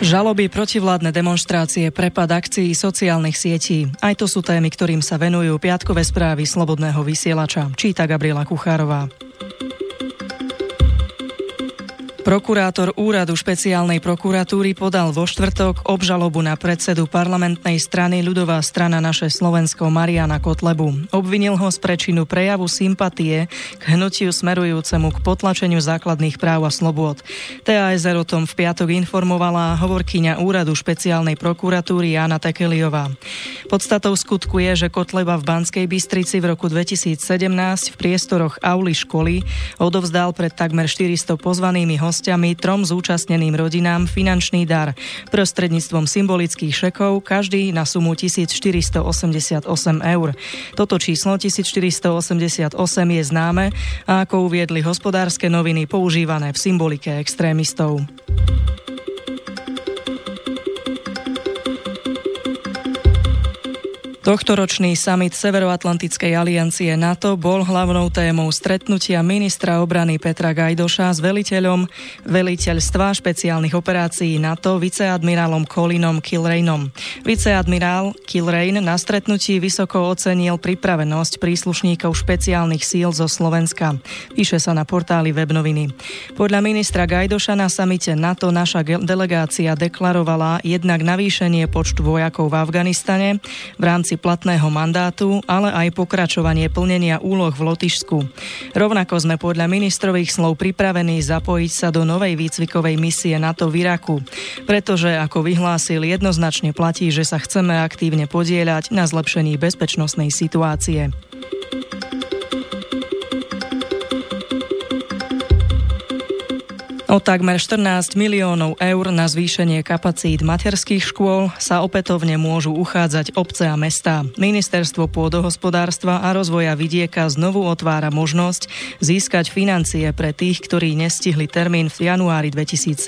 Žaloby, protivládne demonstrácie, prepad akcií sociálnych sietí. Aj to sú témy, ktorým sa venujú piatkové správy Slobodného vysielača. Číta Gabriela Kuchárová. Prokurátor úradu špeciálnej prokuratúry podal vo štvrtok obžalobu na predsedu parlamentnej strany ľudová strana naše Slovensko Mariana Kotlebu. Obvinil ho z prečinu prejavu sympatie k hnutiu smerujúcemu k potlačeniu základných práv a slobôd. TASR o tom v piatok informovala hovorkyňa úradu špeciálnej prokuratúry Jana Tekeliová. Podstatou skutku je, že Kotleba v Banskej Bystrici v roku 2017 v priestoroch auly školy odovzdal pred takmer 400 pozvanými hostiami trom zúčastneným rodinám finančný dar prostredníctvom symbolických šekov, každý na sumu 1488 eur. Toto číslo 1488 je známe a ako uviedli hospodárske noviny používané v symbolike extrémistov. Tohtoročný summit Severoatlantickej aliancie NATO bol hlavnou témou stretnutia ministra obrany Petra Gajdoša s veliteľom veliteľstva špeciálnych operácií NATO viceadmirálom Colinom Kilrainom. Viceadmirál Kilrain na stretnutí vysoko ocenil pripravenosť príslušníkov špeciálnych síl zo Slovenska. Píše sa na portáli webnoviny. Podľa ministra Gajdoša na samite NATO naša delegácia deklarovala jednak navýšenie počtu vojakov v Afganistane v rámci rámci platného mandátu, ale aj pokračovanie plnenia úloh v Lotyšsku. Rovnako sme podľa ministrových slov pripravení zapojiť sa do novej výcvikovej misie NATO v Iraku, pretože, ako vyhlásil, jednoznačne platí, že sa chceme aktívne podieľať na zlepšení bezpečnostnej situácie. O takmer 14 miliónov eur na zvýšenie kapacít materských škôl sa opätovne môžu uchádzať obce a mestá. Ministerstvo pôdohospodárstva a rozvoja vidieka znovu otvára možnosť získať financie pre tých, ktorí nestihli termín v januári 2017.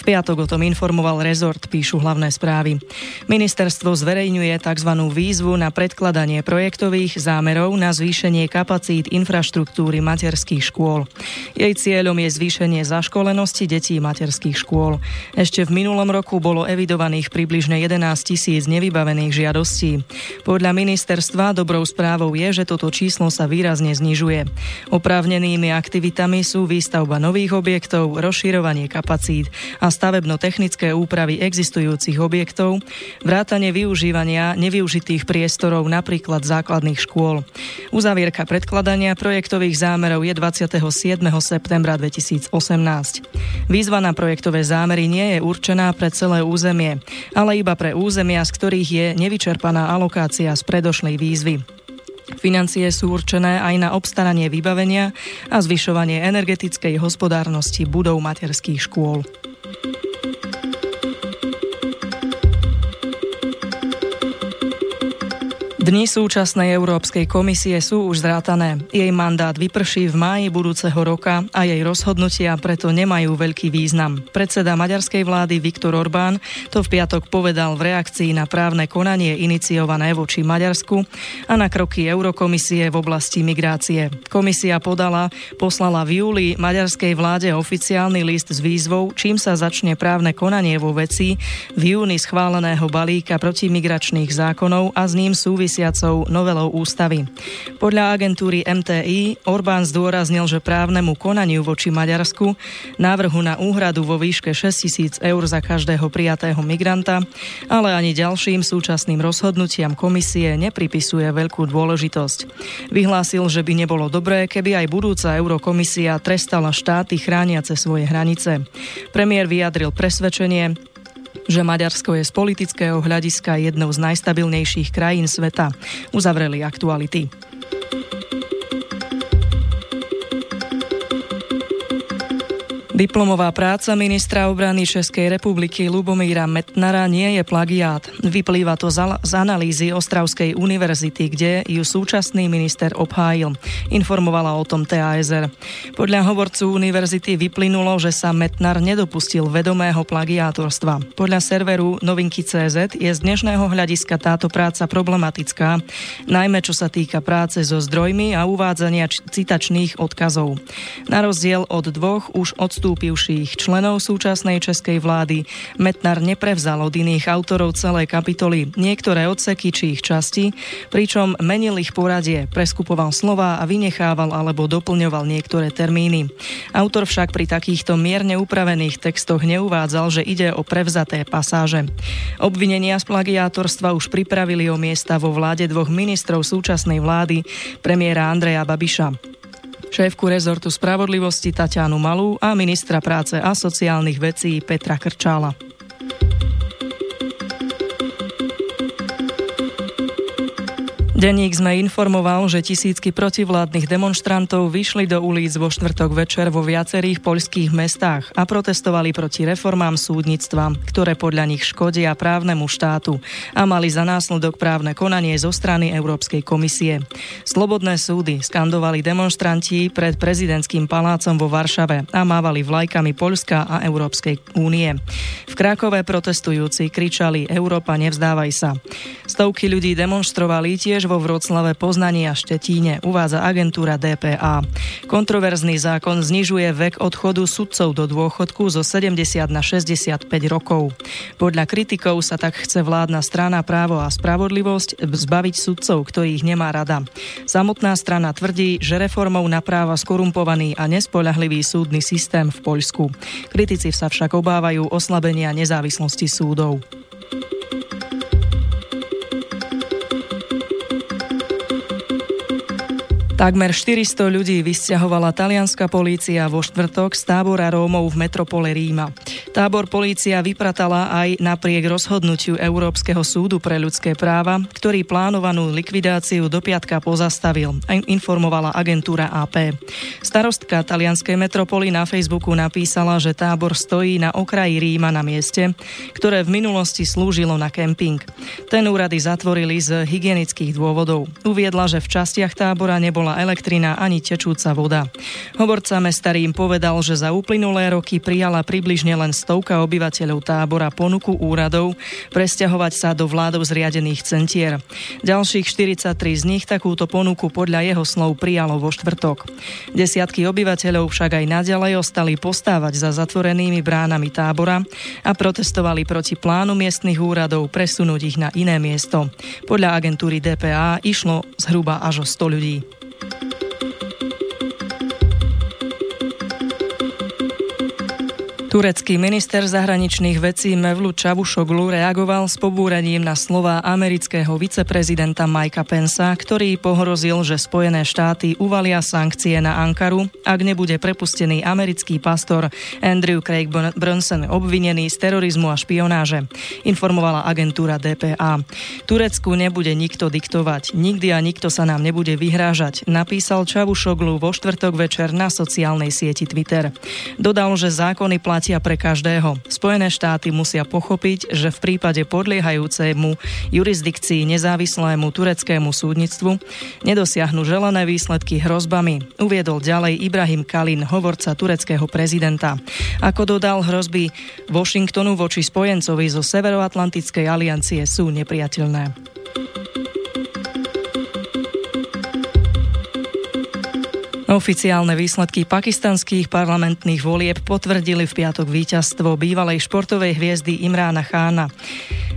V piatok o tom informoval rezort, píšu hlavné správy. Ministerstvo zverejňuje tzv. výzvu na predkladanie projektových zámerov na zvýšenie kapacít infraštruktúry materských škôl. Jej cieľom je zvýšenie zaškolenosti detí materských škôl. Ešte v minulom roku bolo evidovaných približne 11 tisíc nevybavených žiadostí. Podľa ministerstva dobrou správou je, že toto číslo sa výrazne znižuje. Oprávnenými aktivitami sú výstavba nových objektov, rozširovanie kapacít a stavebno-technické úpravy existujúcich objektov, vrátanie využívania nevyužitých priestorov napríklad základných škôl. Uzavierka predkladania projektových zámerov je 27. septembra 2018. Výzva na projektové zámery nie je určená pre celé územie, ale iba pre územia, z ktorých je nevyčerpaná alokácia z predošlej výzvy. Financie sú určené aj na obstaranie vybavenia a zvyšovanie energetickej hospodárnosti budov materských škôl. Dni súčasnej Európskej komisie sú už zrátané. Jej mandát vyprší v máji budúceho roka a jej rozhodnutia preto nemajú veľký význam. Predseda maďarskej vlády Viktor Orbán to v piatok povedal v reakcii na právne konanie iniciované voči Maďarsku a na kroky Eurokomisie v oblasti migrácie. Komisia podala, poslala v júli maďarskej vláde oficiálny list s výzvou, čím sa začne právne konanie vo veci v júni schváleného balíka protimigračných zákonov a s ním súvisí súvisiacou novelou ústavy. Podľa agentúry MTI Orbán zdôraznil, že právnemu konaniu voči Maďarsku návrhu na úhradu vo výške 6 tisíc eur za každého prijatého migranta, ale ani ďalším súčasným rozhodnutiam komisie nepripisuje veľkú dôležitosť. Vyhlásil, že by nebolo dobré, keby aj budúca Eurokomisia trestala štáty chrániace svoje hranice. Premiér vyjadril presvedčenie, že Maďarsko je z politického hľadiska jednou z najstabilnejších krajín sveta. Uzavreli aktuality. Diplomová práca ministra obrany Českej republiky Lubomíra Metnara nie je plagiát. Vyplýva to z analýzy Ostravskej univerzity, kde ju súčasný minister obhájil. Informovala o tom TASR. Podľa hovorcu univerzity vyplynulo, že sa Metnar nedopustil vedomého plagiátorstva. Podľa serveru Novinky.cz je z dnešného hľadiska táto práca problematická, najmä čo sa týka práce so zdrojmi a uvádzania citačných odkazov. Na rozdiel od dvoch už odstup odstúpivších členov súčasnej českej vlády. Metnar neprevzal od iných autorov celé kapitoly, niektoré odseky či ich časti, pričom menil ich poradie, preskupoval slova a vynechával alebo doplňoval niektoré termíny. Autor však pri takýchto mierne upravených textoch neuvádzal, že ide o prevzaté pasáže. Obvinenia z plagiátorstva už pripravili o miesta vo vláde dvoch ministrov súčasnej vlády, premiéra Andreja Babiša šéfku rezortu spravodlivosti Tatianu Malú a ministra práce a sociálnych vecí Petra Krčála. Denník sme informoval, že tisícky protivládnych demonstrantov vyšli do ulic vo štvrtok večer vo viacerých poľských mestách a protestovali proti reformám súdnictva, ktoré podľa nich škodia právnemu štátu a mali za následok právne konanie zo strany Európskej komisie. Slobodné súdy skandovali demonstranti pred prezidentským palácom vo Varšave a mávali vlajkami Poľska a Európskej únie. V Krakove protestujúci kričali Európa nevzdávaj sa. Stovky ľudí demonstrovali tiež vo Vroclave, Poznaní a Štetíne, uvádza agentúra DPA. Kontroverzný zákon znižuje vek odchodu sudcov do dôchodku zo 70 na 65 rokov. Podľa kritikov sa tak chce vládna strana právo a spravodlivosť zbaviť sudcov, ktorých nemá rada. Samotná strana tvrdí, že reformou napráva skorumpovaný a nespoľahlivý súdny systém v Poľsku. Kritici sa však obávajú oslabenia nezávislosti súdov. Takmer 400 ľudí vysťahovala talianská polícia vo štvrtok z tábora Rómov v metropole Ríma. Tábor polícia vypratala aj napriek rozhodnutiu Európskeho súdu pre ľudské práva, ktorý plánovanú likvidáciu do piatka pozastavil, informovala agentúra AP. Starostka talianskej metropoly na Facebooku napísala, že tábor stojí na okraji Ríma na mieste, ktoré v minulosti slúžilo na kemping. Ten úrady zatvorili z hygienických dôvodov. Uviedla, že v častiach tábora nebolo nebola elektrina ani tečúca voda. Hovorca mesta povedal, že za uplynulé roky prijala približne len stovka obyvateľov tábora ponuku úradov presťahovať sa do vládov zriadených centier. Ďalších 43 z nich takúto ponuku podľa jeho slov prijalo vo štvrtok. Desiatky obyvateľov však aj naďalej ostali postávať za zatvorenými bránami tábora a protestovali proti plánu miestnych úradov presunúť ich na iné miesto. Podľa agentúry DPA išlo zhruba až o 100 ľudí. Turecký minister zahraničných vecí Mevlu Čavušoglu reagoval s pobúrením na slova amerického viceprezidenta Mikea Pensa, ktorý pohrozil, že Spojené štáty uvalia sankcie na Ankaru, ak nebude prepustený americký pastor Andrew Craig Brunson obvinený z terorizmu a špionáže, informovala agentúra DPA. Turecku nebude nikto diktovať, nikdy a nikto sa nám nebude vyhrážať, napísal Čavušoglu vo štvrtok večer na sociálnej sieti Twitter. Dodal, že zákony platia platia pre každého. Spojené štáty musia pochopiť, že v prípade podliehajúcemu jurisdikcii nezávislému tureckému súdnictvu nedosiahnu želané výsledky hrozbami. Uviedol ďalej Ibrahim Kalin, hovorca tureckého prezidenta. Ako dodal, hrozby Washingtonu voči spojencovi zo Severoatlantickej aliancie sú nepriateľné. Oficiálne výsledky pakistanských parlamentných volieb potvrdili v piatok víťazstvo bývalej športovej hviezdy Imrána Chána.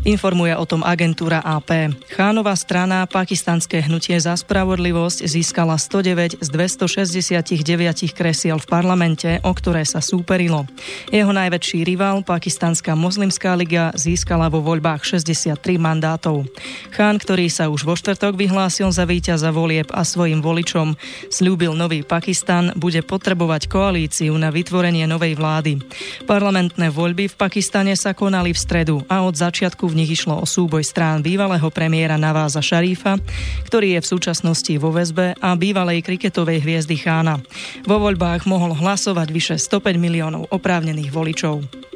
Informuje o tom agentúra AP. Chánová strana Pakistanské hnutie za spravodlivosť získala 109 z 269 kresiel v parlamente, o ktoré sa súperilo. Jeho najväčší rival, Pakistanská moslimská liga, získala vo voľbách 63 mandátov. Chán, ktorý sa už vo štvrtok vyhlásil za víťaza volieb a svojim voličom slúbil nový Pakistan, bude potrebovať koalíciu na vytvorenie novej vlády. Parlamentné voľby v Pakistane sa konali v stredu a od začiatku v nich išlo o súboj strán bývalého premiéra Naváza Šarífa, ktorý je v súčasnosti vo väzbe a bývalej kriketovej hviezdy Chána. Vo voľbách mohol hlasovať vyše 105 miliónov oprávnených voličov.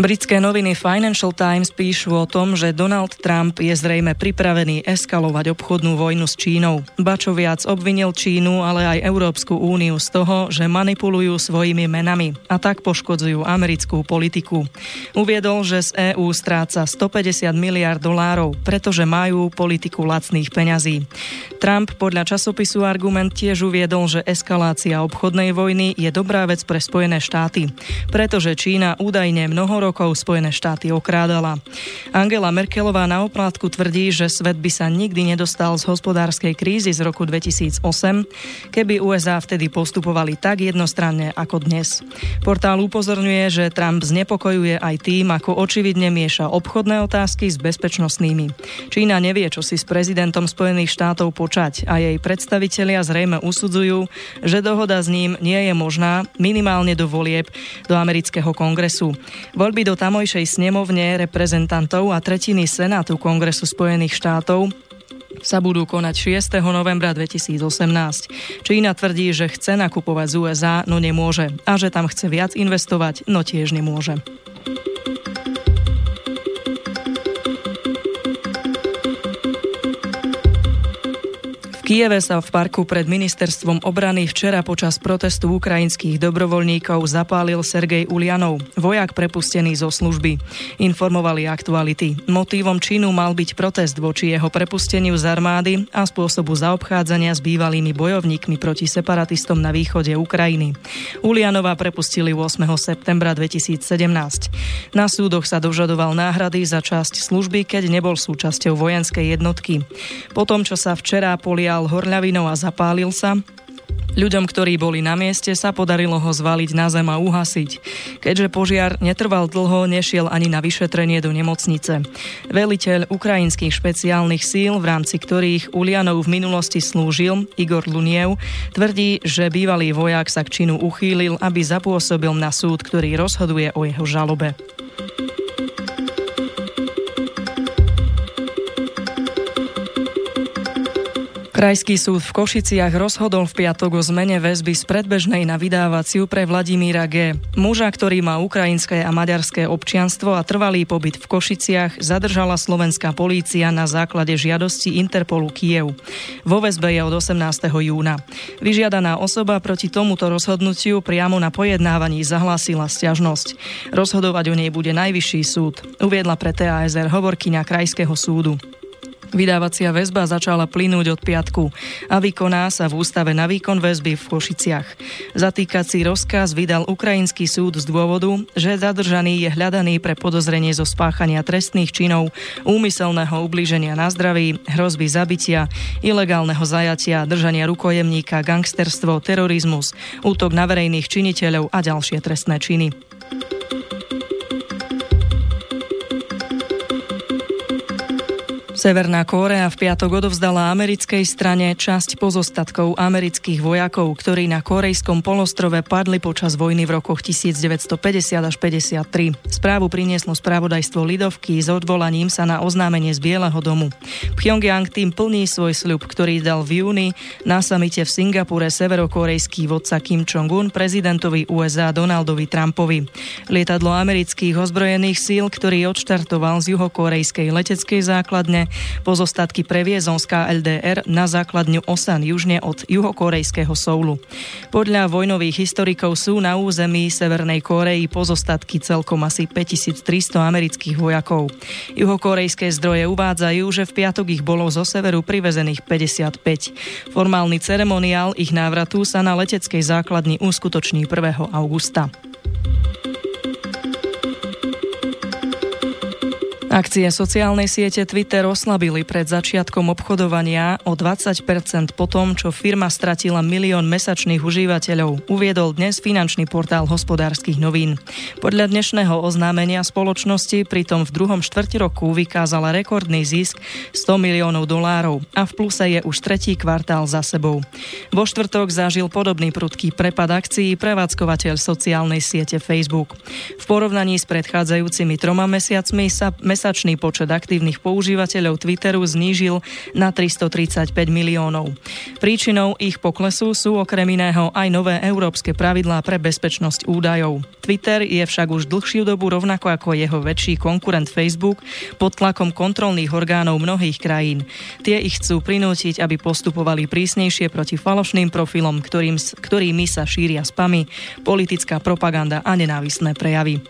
Britské noviny Financial Times píšu o tom, že Donald Trump je zrejme pripravený eskalovať obchodnú vojnu s Čínou. Bačo viac obvinil Čínu, ale aj Európsku úniu z toho, že manipulujú svojimi menami a tak poškodzujú americkú politiku. Uviedol, že z EÚ stráca 150 miliard dolárov, pretože majú politiku lacných peňazí. Trump podľa časopisu Argument tiež uviedol, že eskalácia obchodnej vojny je dobrá vec pre Spojené štáty, pretože Čína údajne mnoho rokov Spojené štáty okrádala. Angela Merkelová na oplátku tvrdí, že svet by sa nikdy nedostal z hospodárskej krízy z roku 2008, keby USA vtedy postupovali tak jednostranne ako dnes. Portál upozorňuje, že Trump znepokojuje aj tým, ako očividne mieša obchodné otázky s bezpečnostnými. Čína nevie, čo si s prezidentom Spojených štátov počať a jej predstavitelia zrejme usudzujú, že dohoda s ním nie je možná minimálne do volieb do amerického kongresu. Voľby do tamojšej snemovne reprezentantov a tretiny Senátu Kongresu Spojených štátov sa budú konať 6. novembra 2018. Čína tvrdí, že chce nakupovať z USA, no nemôže. A že tam chce viac investovať, no tiež nemôže. Kieve sa v parku pred ministerstvom obrany včera počas protestu ukrajinských dobrovoľníkov zapálil Sergej Ulianov, vojak prepustený zo služby. Informovali aktuality. Motívom činu mal byť protest voči jeho prepusteniu z armády a spôsobu zaobchádzania s bývalými bojovníkmi proti separatistom na východe Ukrajiny. Ulianova prepustili 8. septembra 2017. Na súdoch sa dožadoval náhrady za časť služby, keď nebol súčasťou vojenskej jednotky. Po tom, čo sa včera polial stal horľavinou a zapálil sa, Ľuďom, ktorí boli na mieste, sa podarilo ho zvaliť na zem a uhasiť. Keďže požiar netrval dlho, nešiel ani na vyšetrenie do nemocnice. Veliteľ ukrajinských špeciálnych síl, v rámci ktorých Ulianov v minulosti slúžil, Igor Luniev, tvrdí, že bývalý vojak sa k činu uchýlil, aby zapôsobil na súd, ktorý rozhoduje o jeho žalobe. Krajský súd v Košiciach rozhodol v piatok o zmene väzby z predbežnej na vydávaciu pre Vladimíra G. Muža, ktorý má ukrajinské a maďarské občianstvo a trvalý pobyt v Košiciach, zadržala slovenská polícia na základe žiadosti Interpolu Kiev. Vo väzbe je od 18. júna. Vyžiadaná osoba proti tomuto rozhodnutiu priamo na pojednávaní zahlásila stiažnosť. Rozhodovať o nej bude najvyšší súd, uviedla pre TASR hovorkyňa Krajského súdu. Vydávacia väzba začala plynúť od piatku a vykoná sa v ústave na výkon väzby v Košiciach. Zatýkací rozkaz vydal ukrajinský súd z dôvodu, že zadržaný je hľadaný pre podozrenie zo spáchania trestných činov, úmyselného ublíženia na zdraví, hrozby zabitia, ilegálneho zajatia, držania rukojemníka, gangsterstvo, terorizmus, útok na verejných činiteľov a ďalšie trestné činy. Severná Kórea v piatok odovzdala americkej strane časť pozostatkov amerických vojakov, ktorí na korejskom polostrove padli počas vojny v rokoch 1950 až 53. Správu prinieslo spravodajstvo Lidovky s odvolaním sa na oznámenie z Bieleho domu. Pyongyang tým plní svoj sľub, ktorý dal v júni na samite v Singapure severokorejský vodca Kim Jong-un prezidentovi USA Donaldovi Trumpovi. Lietadlo amerických ozbrojených síl, ktorý odštartoval z juhokorejskej leteckej základne, Pozostatky previezol z KLDR na základňu Osan južne od juhokorejského Soulu. Podľa vojnových historikov sú na území Severnej Kórei pozostatky celkom asi 5300 amerických vojakov. Juhokorejské zdroje uvádzajú, že v piatok ich bolo zo severu privezených 55. Formálny ceremoniál ich návratu sa na leteckej základni uskutoční 1. augusta. Akcie sociálnej siete Twitter oslabili pred začiatkom obchodovania o 20% po tom, čo firma stratila milión mesačných užívateľov, uviedol dnes finančný portál hospodárskych novín. Podľa dnešného oznámenia spoločnosti pritom v druhom štvrti roku vykázala rekordný zisk 100 miliónov dolárov a v pluse je už tretí kvartál za sebou. Vo štvrtok zažil podobný prudký prepad akcií prevádzkovateľ sociálnej siete Facebook. V porovnaní s predchádzajúcimi troma mesiacmi sa mesačný počet aktívnych používateľov Twitteru znížil na 335 miliónov. Príčinou ich poklesu sú okrem iného aj nové európske pravidlá pre bezpečnosť údajov. Twitter je však už dlhšiu dobu rovnako ako jeho väčší konkurent Facebook pod tlakom kontrolných orgánov mnohých krajín. Tie ich chcú prinútiť, aby postupovali prísnejšie proti falošným profilom, ktorým, ktorými sa šíria spamy, politická propaganda a nenávisné prejavy.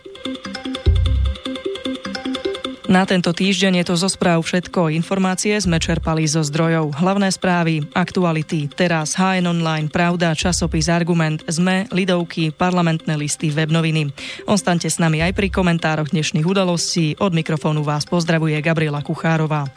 Na tento týždeň je to zo správ všetko. Informácie sme čerpali zo zdrojov. Hlavné správy, aktuality, teraz HN Online, Pravda, časopis Argument, ZME, Lidovky, parlamentné listy, webnoviny. Ostaňte s nami aj pri komentároch dnešných udalostí. Od mikrofónu vás pozdravuje Gabriela Kuchárová.